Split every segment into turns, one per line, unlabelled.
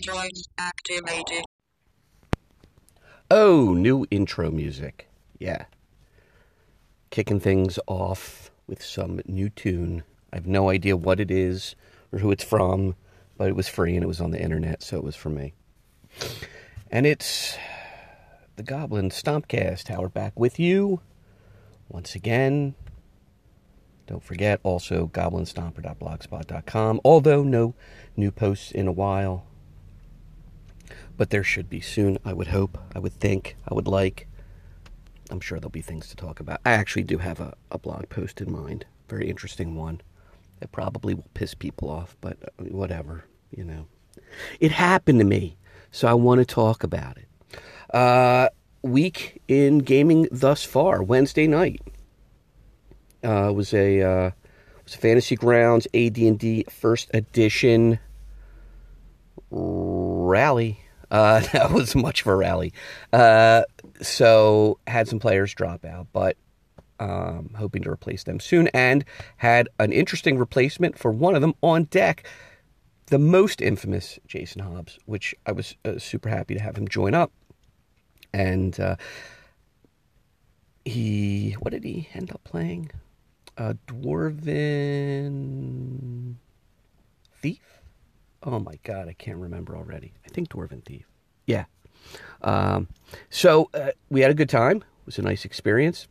Joints activated.
Oh, new intro music. Yeah. Kicking things off with some new tune. I have no idea what it is or who it's from, but it was free and it was on the internet, so it was for me. And it's the Goblin Stompcast. How we're back with you once again. Don't forget also goblinstomper.blogspot.com. Although no new posts in a while, but there should be soon, I would hope, I would think, I would like. I'm sure there'll be things to talk about. I actually do have a, a blog post in mind, very interesting one. It probably will piss people off, but uh, whatever, you know. It happened to me, so I want to talk about it. Uh, week in gaming thus far, Wednesday night uh, was a uh, was a Fantasy Grounds AD&D First Edition rally. Uh, that was much of a rally. Uh, so had some players drop out, but um, hoping to replace them soon, and had an interesting replacement for one of them on deck. The most infamous Jason Hobbs, which I was uh, super happy to have him join up. And uh, he, what did he end up playing? A dwarven thief. Oh my god, I can't remember already. I think dwarven thief. Yeah. Um, so uh, we had a good time. It was a nice experience.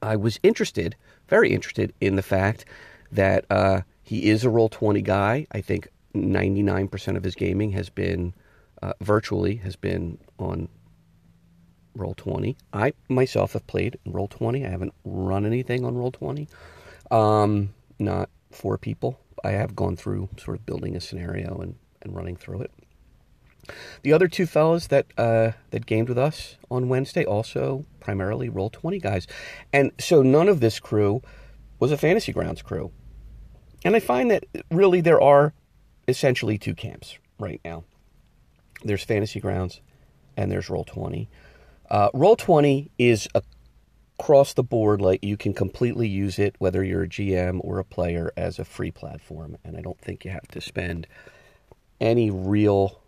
I was interested, very interested, in the fact that uh, he is a roll twenty guy. I think ninety nine percent of his gaming has been uh, virtually has been on roll twenty. I myself have played roll twenty. I haven't run anything on roll twenty. Um, not for people. I have gone through sort of building a scenario and, and running through it. The other two fellas that uh, that gamed with us on Wednesday also primarily roll twenty guys, and so none of this crew was a fantasy grounds crew. And I find that really there are essentially two camps right now. There's fantasy grounds, and there's roll twenty. Uh, roll twenty is across the board like you can completely use it whether you're a GM or a player as a free platform, and I don't think you have to spend any real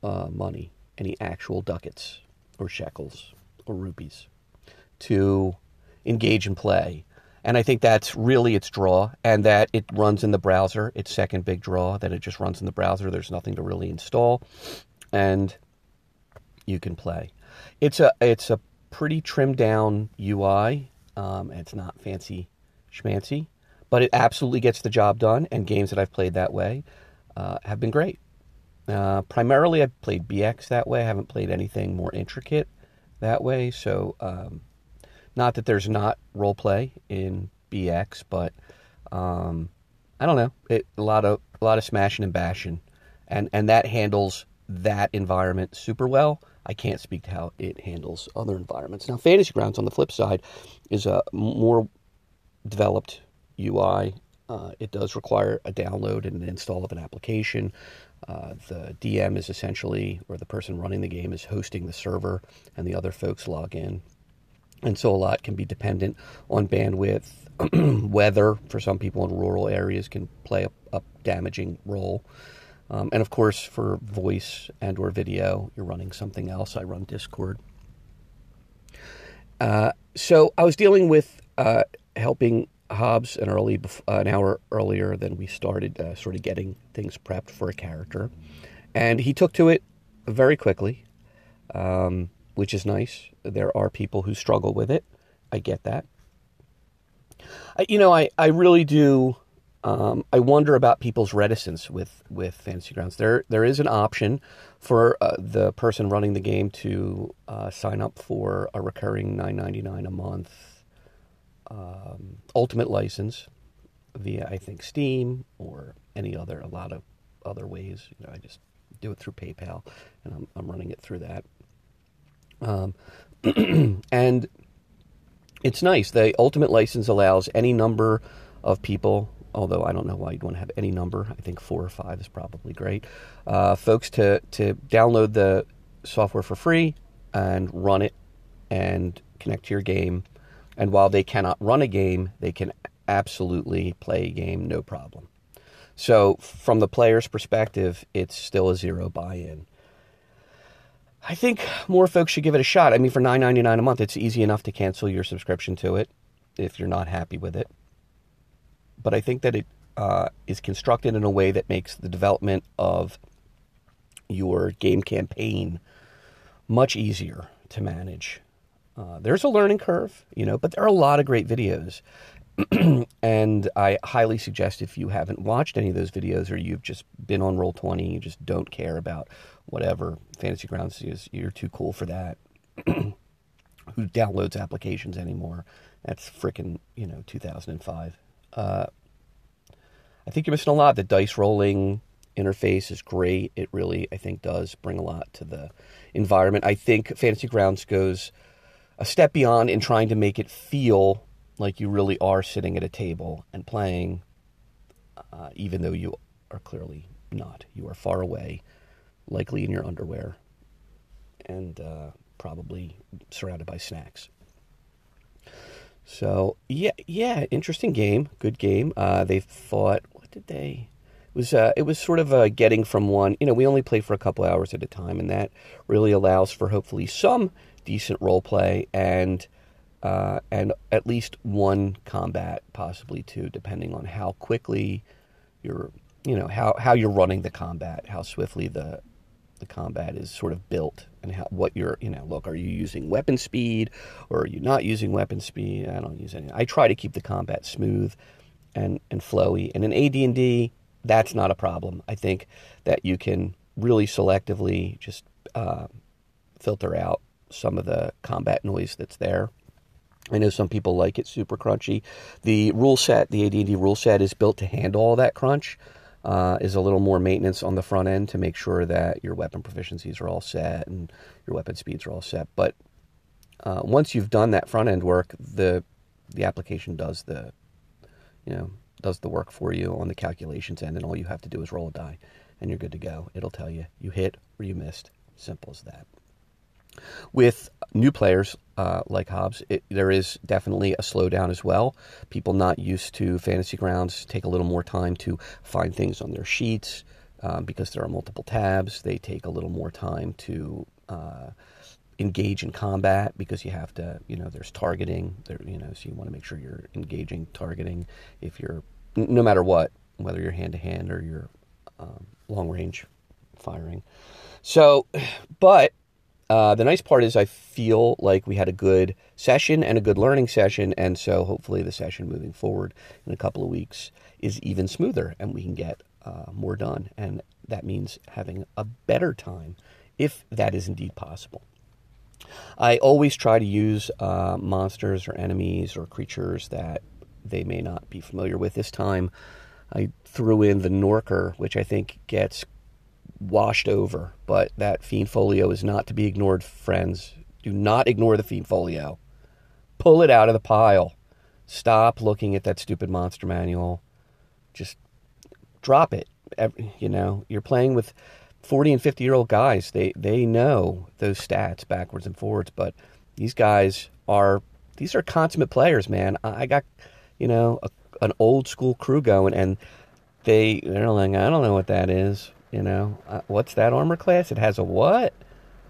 uh, money, any actual ducats or shekels or rupees to engage and play. And I think that's really its draw, and that it runs in the browser. Its second big draw that it just runs in the browser. There's nothing to really install, and you can play. It's a it's a pretty trimmed down UI. Um, it's not fancy schmancy, but it absolutely gets the job done. And games that I've played that way uh, have been great. Uh, primarily, I've played BX that way. I haven't played anything more intricate that way. So, um, not that there's not role play in BX, but um, I don't know. It, a lot of a lot of smashing and bashing, and and that handles that environment super well. I can't speak to how it handles other environments. Now, Fantasy Grounds on the flip side is a more developed UI. Uh, it does require a download and an install of an application. Uh, the DM is essentially, or the person running the game is hosting the server, and the other folks log in. And so a lot can be dependent on bandwidth. Weather, for some people in rural areas, can play a, a damaging role. Um, and of course, for voice and or video, you're running something else. I run Discord. Uh, so I was dealing with uh, helping Hobbs an early, an hour earlier than we started, uh, sort of getting things prepped for a character, and he took to it very quickly, um, which is nice. There are people who struggle with it. I get that. I, you know, I, I really do. Um, I wonder about people's reticence with, with Fantasy Grounds. There there is an option for uh, the person running the game to uh, sign up for a recurring nine ninety nine a month um, Ultimate license via I think Steam or any other a lot of other ways. You know, I just do it through PayPal, and I'm, I'm running it through that. Um, and it's nice. The Ultimate license allows any number of people. Although I don't know why you'd want to have any number. I think four or five is probably great. Uh, folks to to download the software for free and run it and connect to your game and while they cannot run a game, they can absolutely play a game no problem. So, from the player's perspective, it's still a zero buy in. I think more folks should give it a shot. I mean, for nine ninety nine a month, it's easy enough to cancel your subscription to it if you're not happy with it. But I think that it uh, is constructed in a way that makes the development of your game campaign much easier to manage. Uh, there's a learning curve, you know, but there are a lot of great videos. and I highly suggest if you haven't watched any of those videos or you've just been on Roll20, you just don't care about whatever Fantasy Grounds is, you're too cool for that. Who downloads applications anymore? That's freaking, you know, 2005. Uh, I think you're missing a lot. The dice rolling interface is great. It really, I think, does bring a lot to the environment. I think Fantasy Grounds goes a step beyond in trying to make it feel like you really are sitting at a table and playing, uh, even though you are clearly not. You are far away, likely in your underwear, and uh, probably surrounded by snacks. So yeah, yeah, interesting game, good game. Uh, they thought, what did they? It was uh, it was sort of uh, getting from one. You know, we only play for a couple hours at a time, and that really allows for hopefully some decent role play and uh, and at least one combat, possibly two, depending on how quickly you're, you know, how how you're running the combat, how swiftly the the combat is sort of built and how, what you're, you know, look, are you using weapon speed or are you not using weapon speed? I don't use any. I try to keep the combat smooth and, and flowy. And in AD&D, that's not a problem. I think that you can really selectively just uh, filter out some of the combat noise that's there. I know some people like it super crunchy. The rule set, the AD&D rule set, is built to handle all that crunch uh, is a little more maintenance on the front end to make sure that your weapon proficiencies are all set and your weapon speeds are all set. But uh, once you've done that front end work, the the application does the you know does the work for you on the calculations end, and all you have to do is roll a die, and you're good to go. It'll tell you you hit or you missed. Simple as that. With new players uh, like Hobbs, it, there is definitely a slowdown as well. People not used to fantasy grounds take a little more time to find things on their sheets um, because there are multiple tabs. They take a little more time to uh, engage in combat because you have to, you know, there's targeting. There, you know, so you want to make sure you're engaging targeting if you're, no matter what, whether you're hand to hand or you're um, long range firing. So, but uh, the nice part is I feel like we had a good session and a good learning session, and so hopefully the session moving forward in a couple of weeks is even smoother, and we can get uh, more done, and that means having a better time, if that is indeed possible. I always try to use uh, monsters or enemies or creatures that they may not be familiar with. This time, I threw in the Norker, which I think gets washed over. But that fiend folio is not to be ignored, friends. Do not ignore the fiend folio. Pull it out of the pile. Stop looking at that stupid monster manual. Just drop it. You know, you're playing with 40 and 50 year old guys. They they know those stats backwards and forwards, but these guys are these are consummate players, man. I got, you know, a, an old school crew going and they they're like, I don't know what that is. You know, uh, what's that armor class? It has a what?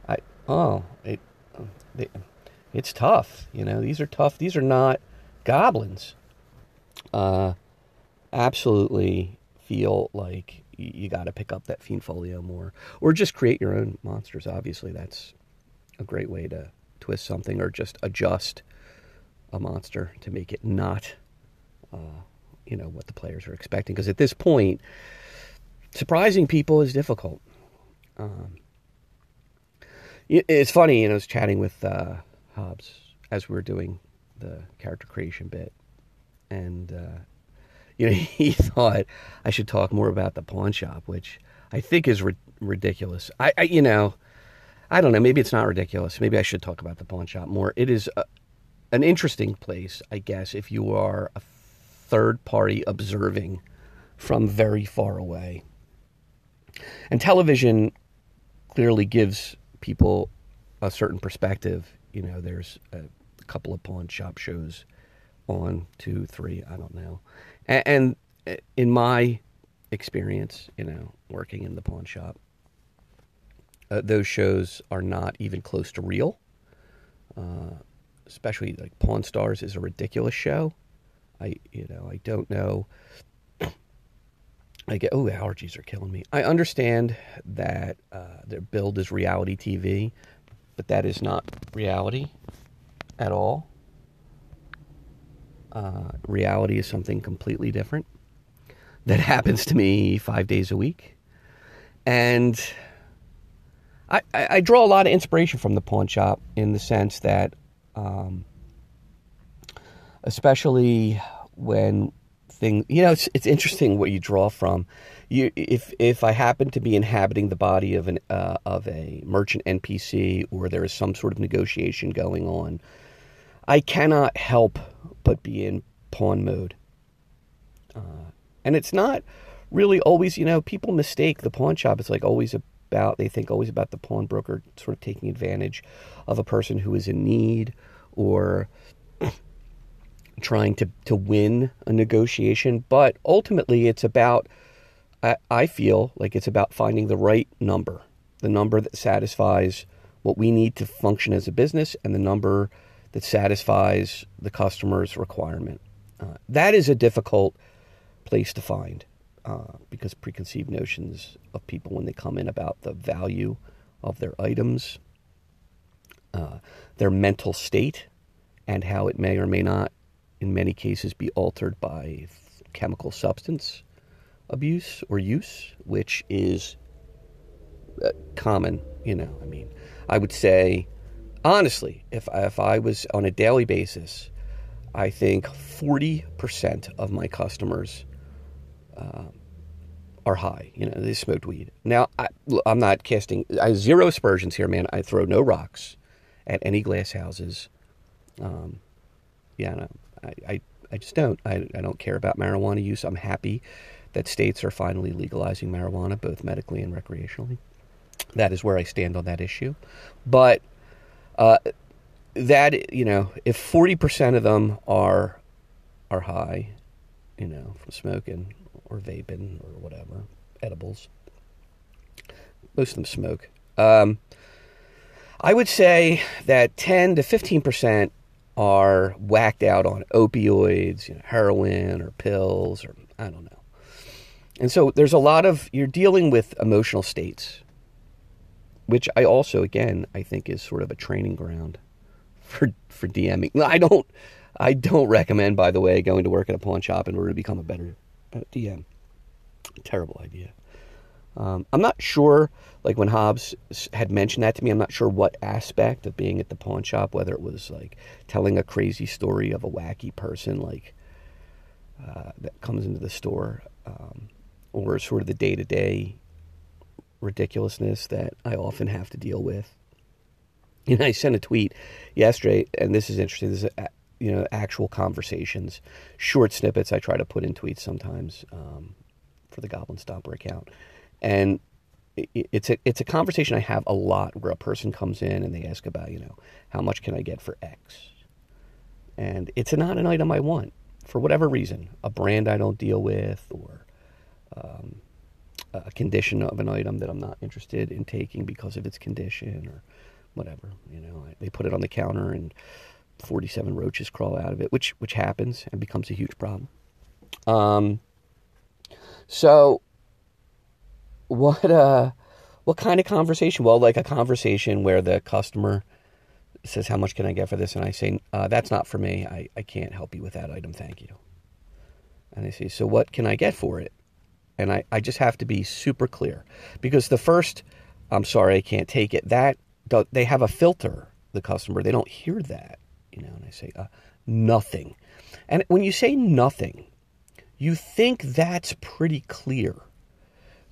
I oh it, it it's tough. You know, these are tough. These are not goblins. Uh, absolutely feel like you, got to pick up that fiend folio more, or just create your own monsters. Obviously, that's a great way to twist something, or just adjust a monster to make it not, uh, you know, what the players are expecting. Because at this point surprising people is difficult. Um, it's funny, you know, I was chatting with uh, Hobbs as we were doing the character creation bit, and uh, you know, he thought I should talk more about the pawn shop, which I think is ri- ridiculous. I, I, you know, I don't know. Maybe it's not ridiculous. Maybe I should talk about the pawn shop more. It is a, an interesting place, I guess, if you are a third party observing from very far away. And television clearly gives people a certain perspective. You know, there's a couple of pawn shop shows on, two, three, I don't know. And, and in my experience, you know, working in the pawn shop. Uh, those shows are not even close to real. Uh, especially like Pawn Stars is a ridiculous show. I, you know, I don't know. I get oh allergies are killing me. I understand that uh, their build is reality TV, but that is not reality at all. Uh, reality is something completely different that happens to me five days a week, and I, I, I draw a lot of inspiration from the pawn shop in the sense that, um, especially when thing. You know, it's it's interesting what you draw from. You, if if I happen to be inhabiting the body of an uh, of a merchant NPC, or there is some sort of negotiation going on, I cannot help but be in pawn mode. Uh, and it's not really always. You know, people mistake the pawn shop. It's like always about. They think always about the pawnbroker sort of taking advantage of a person who is in need or trying to, to win a negotiation, but ultimately it's about, I, I feel like it's about finding the right number, the number that satisfies what we need to function as a business and the number that satisfies the customer's requirement. Uh, that is a difficult place to find uh, because preconceived notions of people when they come in about the value of their items, uh, their mental state, and how it may or may not in many cases be altered by chemical substance abuse or use, which is uh, common. You know, I mean, I would say, honestly, if if I was on a daily basis, I think forty percent of my customers uh, are high. You know, they smoked weed. Now, I, am not casting I zero aspersions here, man. I throw no rocks at any glass houses. Um, yeah, no, I, I, I just don't. I, I don't care about marijuana use. I'm happy that states are finally legalizing marijuana, both medically and recreationally. That is where I stand on that issue. But uh, that you know, if forty percent of them are are high, you know, from smoking or vaping or whatever, edibles. Most of them smoke. Um, I would say that ten to fifteen percent are whacked out on opioids, you know, heroin or pills or I don't know. And so there's a lot of you're dealing with emotional states, which I also again I think is sort of a training ground for for DMing. I don't I don't recommend by the way going to work at a pawn shop in order to become a better uh, DM. Terrible idea. Um, I'm not sure, like when Hobbs had mentioned that to me, I'm not sure what aspect of being at the pawn shop, whether it was like telling a crazy story of a wacky person like uh, that comes into the store, um, or sort of the day to day ridiculousness that I often have to deal with. You know, I sent a tweet yesterday, and this is interesting. This is, you know, actual conversations, short snippets I try to put in tweets sometimes um, for the Goblin Stomper account and it's a it's a conversation I have a lot where a person comes in and they ask about you know how much can I get for X, and it's not an item I want for whatever reason, a brand I don't deal with or um, a condition of an item that I'm not interested in taking because of its condition or whatever. You know, they put it on the counter and 47 roaches crawl out of it, which which happens and becomes a huge problem. Um, so what uh what kind of conversation? Well, like a conversation where the customer says, "How much can I get for this?" and I say, uh, "That's not for me. I, I can't help you with that item. Thank you." And they say, "So what can I get for it?" And I, I just have to be super clear because the first, "I'm sorry, I can't take it." That they have a filter. The customer they don't hear that, you know. And I say, uh, "Nothing." And when you say nothing, you think that's pretty clear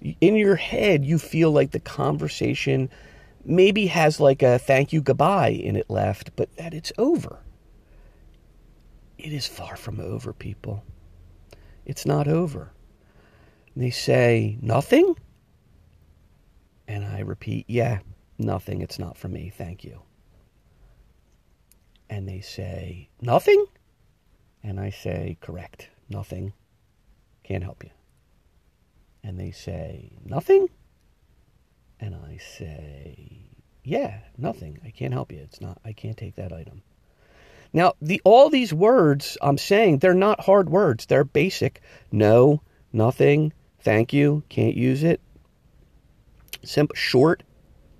in your head, you feel like the conversation maybe has like a thank you, goodbye in it left, but that it's over. It is far from over, people. It's not over. And they say, nothing? And I repeat, yeah, nothing. It's not for me. Thank you. And they say, nothing? And I say, correct. Nothing. Can't help you. And they say, Nothing? And I say, Yeah, nothing. I can't help you. It's not, I can't take that item. Now, the all these words I'm saying, they're not hard words. They're basic. No, nothing, thank you, can't use it. Simple, short,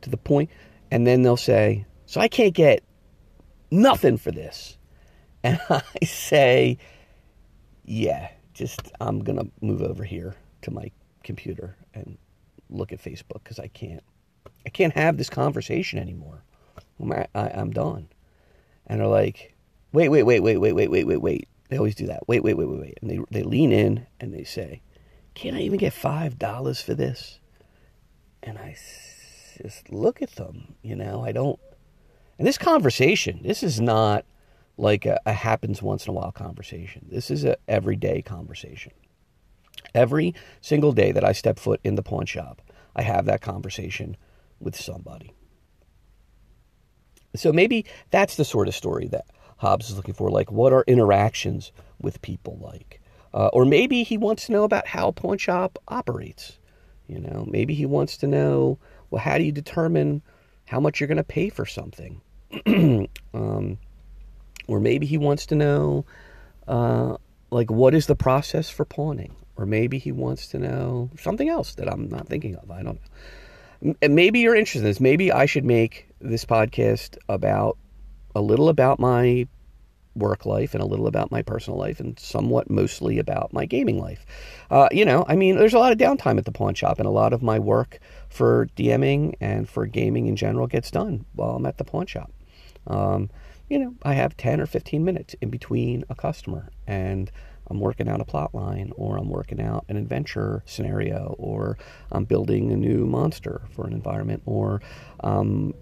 to the point. And then they'll say, So I can't get nothing for this. And I say, Yeah, just I'm going to move over here to my computer and look at Facebook because I can't. I can't have this conversation anymore. I'm, I, I'm done. And they're like, wait, wait, wait, wait, wait, wait, wait, wait, wait. They always do that. Wait, wait, wait, wait, wait. And they, they lean in and they say, can't I even get $5 for this? And I just look at them, you know, I don't. And this conversation, this is not like a, a happens once in a while conversation. This is a everyday conversation. Every single day that I step foot in the pawn shop, I have that conversation with somebody. So maybe that's the sort of story that Hobbs is looking for. Like, what are interactions with people like? Uh, or maybe he wants to know about how pawn shop operates. You know, maybe he wants to know, well, how do you determine how much you're going to pay for something? um, or maybe he wants to know, uh, like, what is the process for pawning? Or maybe he wants to know something else that I'm not thinking of. I don't know. Maybe you're interested in this. Maybe I should make this podcast about a little about my work life and a little about my personal life and somewhat mostly about my gaming life. Uh, you know, I mean, there's a lot of downtime at the pawn shop, and a lot of my work for DMing and for gaming in general gets done while I'm at the pawn shop. Um, you know, I have 10 or 15 minutes in between a customer, and I'm working out a plot line, or I'm working out an adventure scenario, or I'm building a new monster for an environment, or um,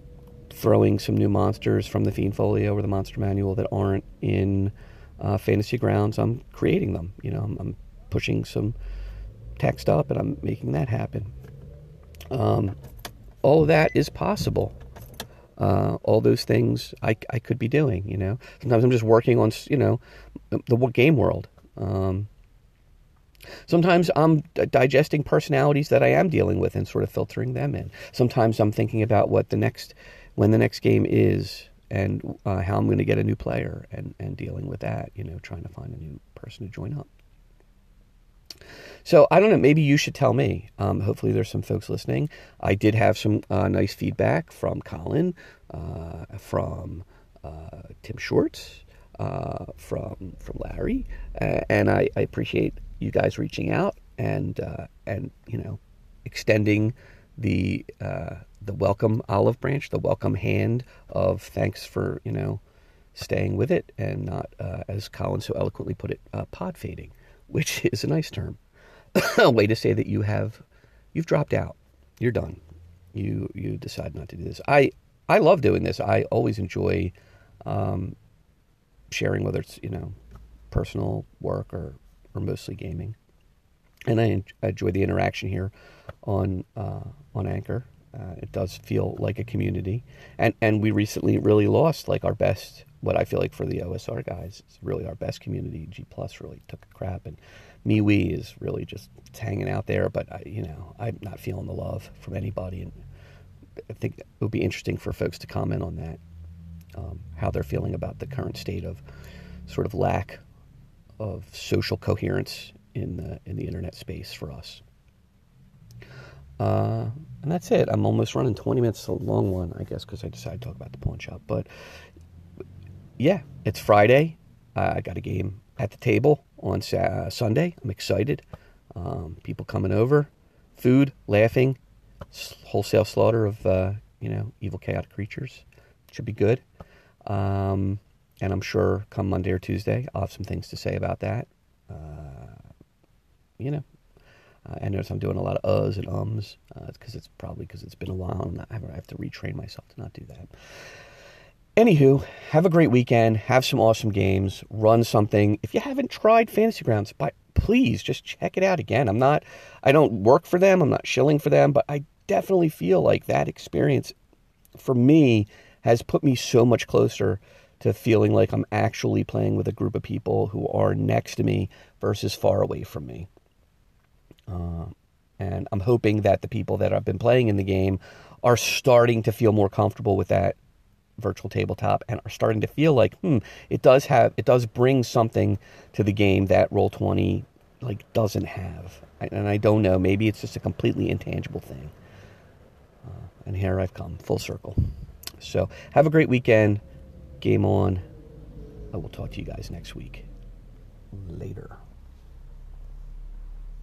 throwing some new monsters from the Fiend Folio or the Monster Manual that aren't in uh, Fantasy Grounds. I'm creating them. You know, I'm, I'm, pushing some text up and I'm making that happen. Um, all of that is possible. Uh, all those things I, I could be doing, you know. Sometimes I'm just working on, you know, the game world. Um, sometimes I'm digesting personalities that I am dealing with and sort of filtering them in. Sometimes I'm thinking about what the next when the next game is and uh, how I'm going to get a new player and, and dealing with that, you know, trying to find a new person to join up. So I don't know. Maybe you should tell me. Um, hopefully, there's some folks listening. I did have some uh, nice feedback from Colin, uh, from uh, Tim Shorts, uh, from from Larry, and I, I, appreciate you guys reaching out and uh, and you know extending the the welcome olive branch, the welcome hand of thanks for you know staying with it and not, uh, as Colin so eloquently put it, uh, pod fading, which is a nice term, a way to say that you have you've dropped out, you're done, you you decide not to do this. I I love doing this. I always enjoy um, sharing, whether it's you know personal work or or mostly gaming, and I, enjoy the interaction here on uh, on Anchor uh, it does feel like a community, and and we recently really lost like our best. What I feel like for the OSR guys, it's really our best community. G Plus really took a crap, and MeWe is really just hanging out there. But I, you know, I'm not feeling the love from anybody, and I think it would be interesting for folks to comment on that, um, how they're feeling about the current state of sort of lack of social coherence in the in the internet space for us. Uh, and that's it. I'm almost running 20 minutes, a long one, I guess, because I decided to talk about the pawn shop. But yeah, it's Friday. Uh, I got a game at the table on uh, Sunday. I'm excited. Um, people coming over, food, laughing, wholesale slaughter of uh, you know evil chaotic creatures. Should be good. Um, and I'm sure come Monday or Tuesday, I'll have some things to say about that. Uh, you know, uh, I notice I'm doing a lot of uhs and ums because uh, it's probably because it's been a while and I have to retrain myself to not do that. Anywho, have a great weekend. Have some awesome games. Run something. If you haven't tried Fantasy Grounds, by, please just check it out again. I'm not, I don't work for them. I'm not shilling for them, but I definitely feel like that experience for me has put me so much closer to feeling like I'm actually playing with a group of people who are next to me versus far away from me. Uh, And I'm hoping that the people that I've been playing in the game are starting to feel more comfortable with that virtual tabletop and are starting to feel like, hmm, it does have, it does bring something to the game that Roll Twenty like doesn't have. And I don't know, maybe it's just a completely intangible thing. Uh, and here I've come full circle. So have a great weekend. Game on. I will talk to you guys next week. Later.